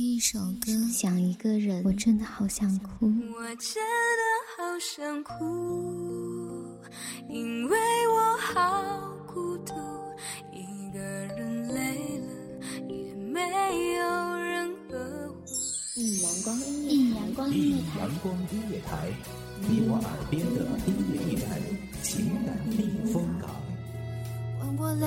听一首歌，想一个人，我真的好想哭。我真的好想哭，因为我好孤独，一个人累了也没有人呵护。一阳光音乐，一阳光音乐台，阳光音乐台，你我耳边的音乐驿站，情感避风港。换我来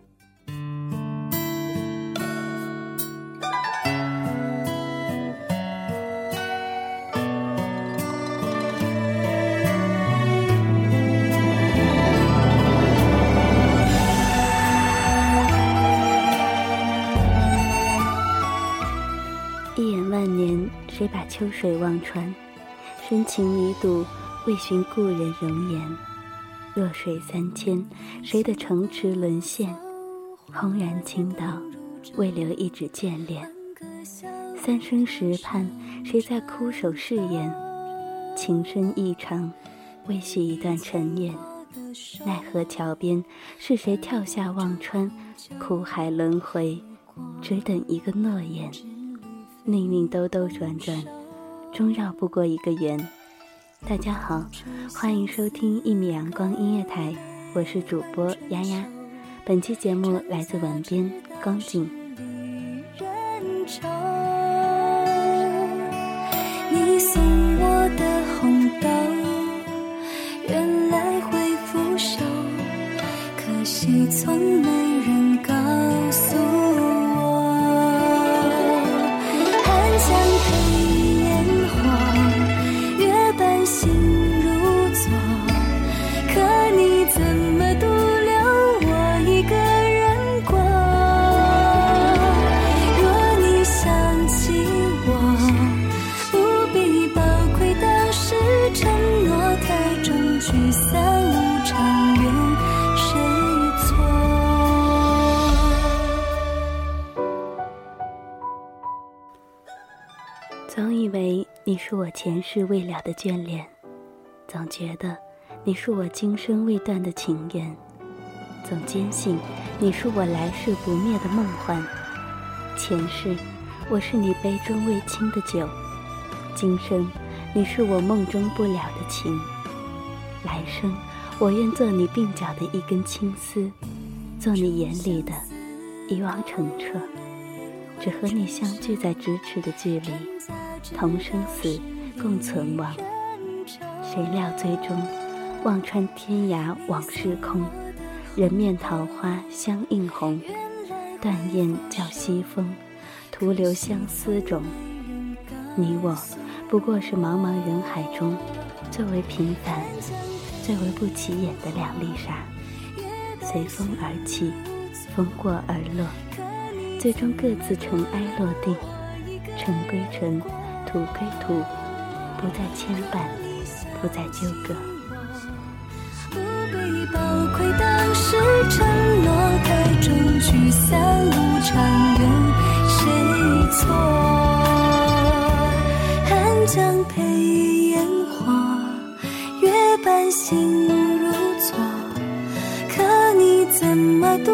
一眼万年谁把秋水望穿？深情弥渡，为寻故人容颜。弱水三千，谁的城池沦陷？轰然倾倒，为留一纸眷恋。三生石畔，谁在枯守誓言？情深意长，为续一段尘缘。奈何桥边，是谁跳下忘川？苦海轮回，只等一个诺言。命运兜兜转转，终绕不过一个圆。大家好，欢迎收听一米阳光音乐台，我是主播丫丫。本期节目来自文编光景。你送我的红豆，原来是我前世未了的眷恋，总觉得你是我今生未断的情缘，总坚信你是我来世不灭的梦幻。前世我是你杯中未倾的酒，今生你是我梦中不了的情。来生我愿做你鬓角的一根青丝，做你眼里的一汪澄澈，只和你相聚在咫尺的距离。同生死，共存亡。谁料最终，望穿天涯往事空。人面桃花相映红，断雁叫西风，徒留相思种。你我，不过是茫茫人海中，最为平凡、最为不起眼的两粒沙，随风而起，风过而落，最终各自尘埃落定，尘归尘。土归土，不再牵绊，不再纠葛。不必宝贵当时承诺，太重聚散无常，怨谁错？寒江配烟火，月半心如昨。可你怎么独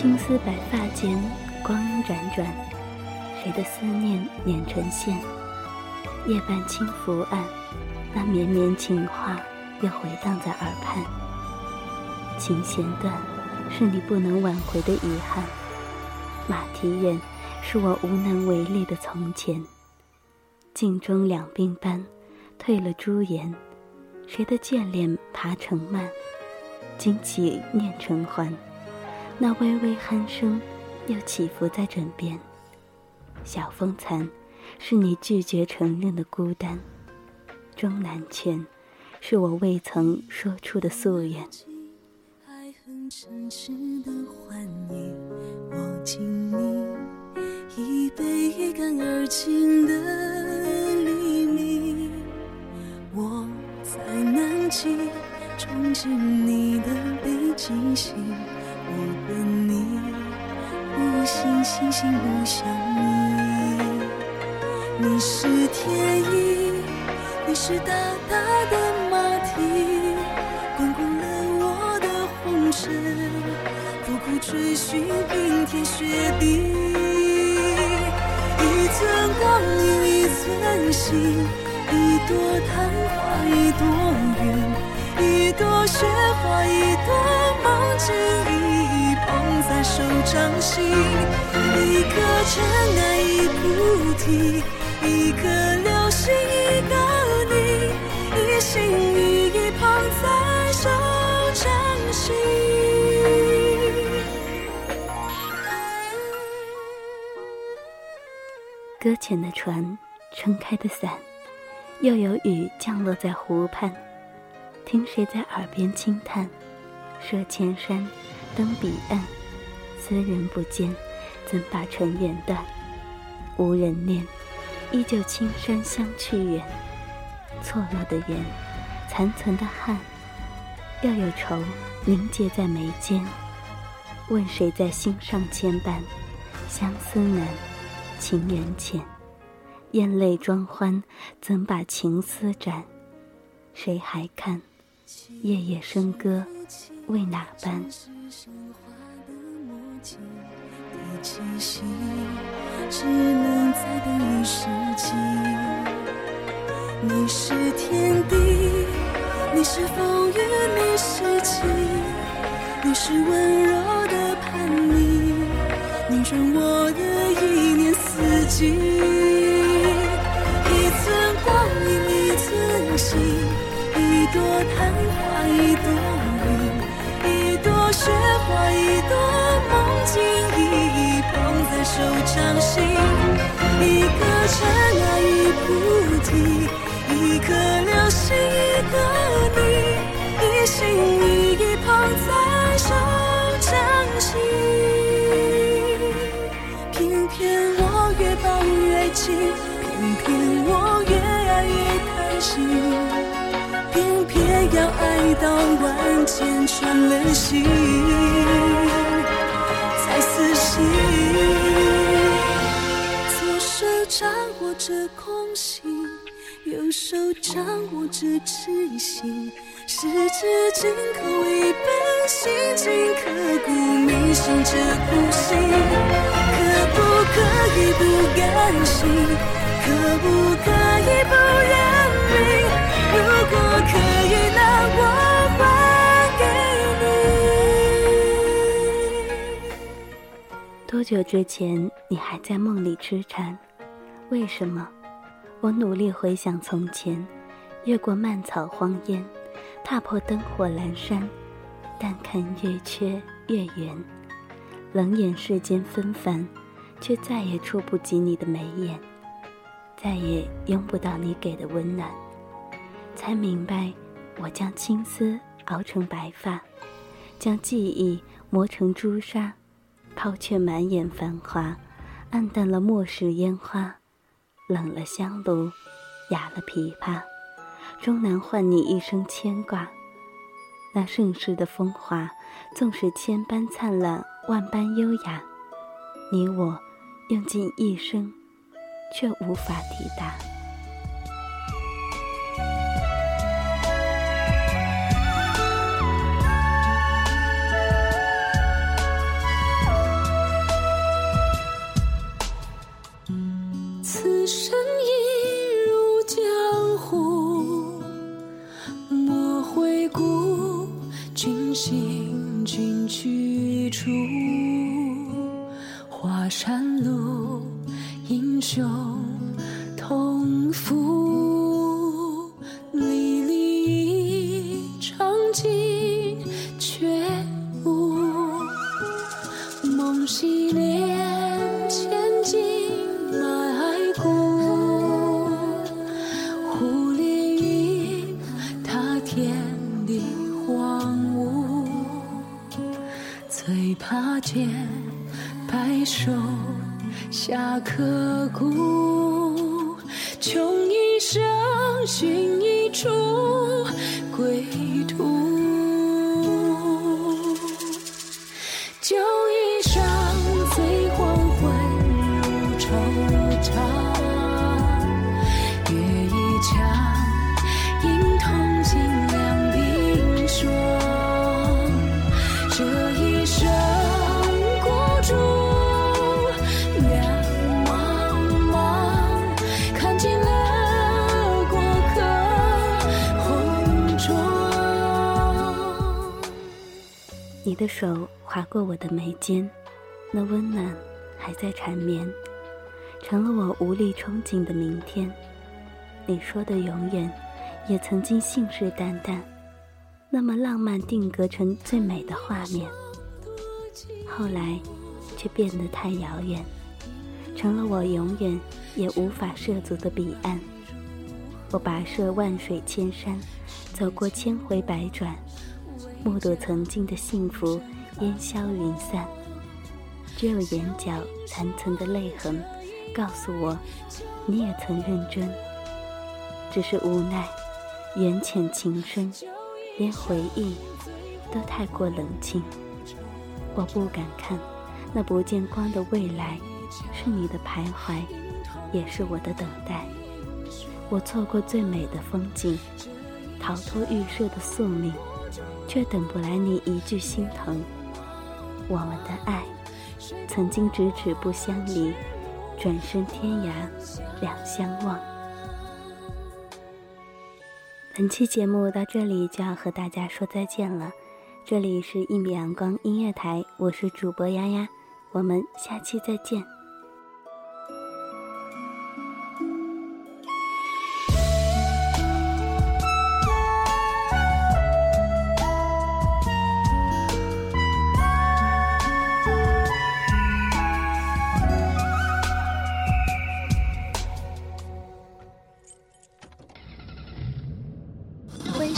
青丝白发间，光阴辗转，谁的思念捻成线？夜半轻拂岸，那绵绵情话又回荡在耳畔。琴弦断，是你不能挽回的遗憾。马蹄远，是我无能为力的从前。镜中两鬓斑，褪了朱颜。谁的眷恋爬成蔓？惊起念成环。那微微鼾声，又起伏在枕边。小风残，是你拒绝承认的孤单。终南泉，是我未曾说出的夙愿。诚实的欢迎，我敬你一杯一干而尽的黎明，我在南极憧憬你的北极星，我等你不信星星不相依，你是天意，你是大大的马蹄，滚滚了我的红尘，苦苦追寻冰天雪地。一寸光阴一寸心，一朵昙花一朵云，一朵雪花一朵梦境，一一捧在手掌心。一颗尘埃一菩提，一颗流星一个你，一心一意捧在手掌心。搁浅的船，撑开的伞，又有雨降落在湖畔。听谁在耳边轻叹？涉千山，登彼岸，斯人不见，怎把尘缘断？无人念，依旧青山相去远。错落的缘，残存的憾，要有愁凝结在眉间。问谁在心上牵绊？相思难。情缘浅，咽泪装欢，怎把情丝斩？谁还看？夜夜笙歌，为哪般？只能再等一世纪。你是天地，你是风雨，你是晴，你是温柔的叛逆，拧转我的意念。四季，一寸光阴一寸心，昙花一朵云，一朵雪花一朵梦境，一一捧在手掌心。一颗尘埃一菩提，一颗流星一个你，一心一意捧在偏偏要爱到万箭穿了心，才死心。左手掌握着空心，右手掌握着痴心。十指紧扣一本心经，刻骨铭心这苦心，可不可以不甘心？可不可多久之前你还在梦里痴缠？为什么？我努力回想从前，越过漫草荒烟。踏破灯火阑珊，但看月缺月圆，冷眼世间纷繁，却再也触不及你的眉眼，再也拥不到你给的温暖。才明白，我将青丝熬成白发，将记忆磨成朱砂，抛却满眼繁华，暗淡了末世烟花，冷了香炉，哑了琵琶。终难换你一生牵挂。那盛世的风华，纵使千般灿烂，万般优雅，你我用尽一生，却无法抵达。行君去处华山路英雄同赴手下刻骨，你的手划过我的眉间，那温暖还在缠绵，成了我无力憧憬的明天。你说的永远，也曾经信誓旦旦，那么浪漫定格成最美的画面。后来，却变得太遥远，成了我永远也无法涉足的彼岸。我跋涉万水千山，走过千回百转。目睹曾经的幸福烟消云散，只有眼角残存的泪痕，告诉我，你也曾认真。只是无奈，缘浅情深，连回忆都太过冷清。我不敢看那不见光的未来，是你的徘徊，也是我的等待。我错过最美的风景，逃脱预设的宿命。却等不来你一句心疼。我们的爱，曾经咫尺不相离，转身天涯两相望。本期节目到这里就要和大家说再见了。这里是一米阳光音乐台，我是主播丫丫，我们下期再见。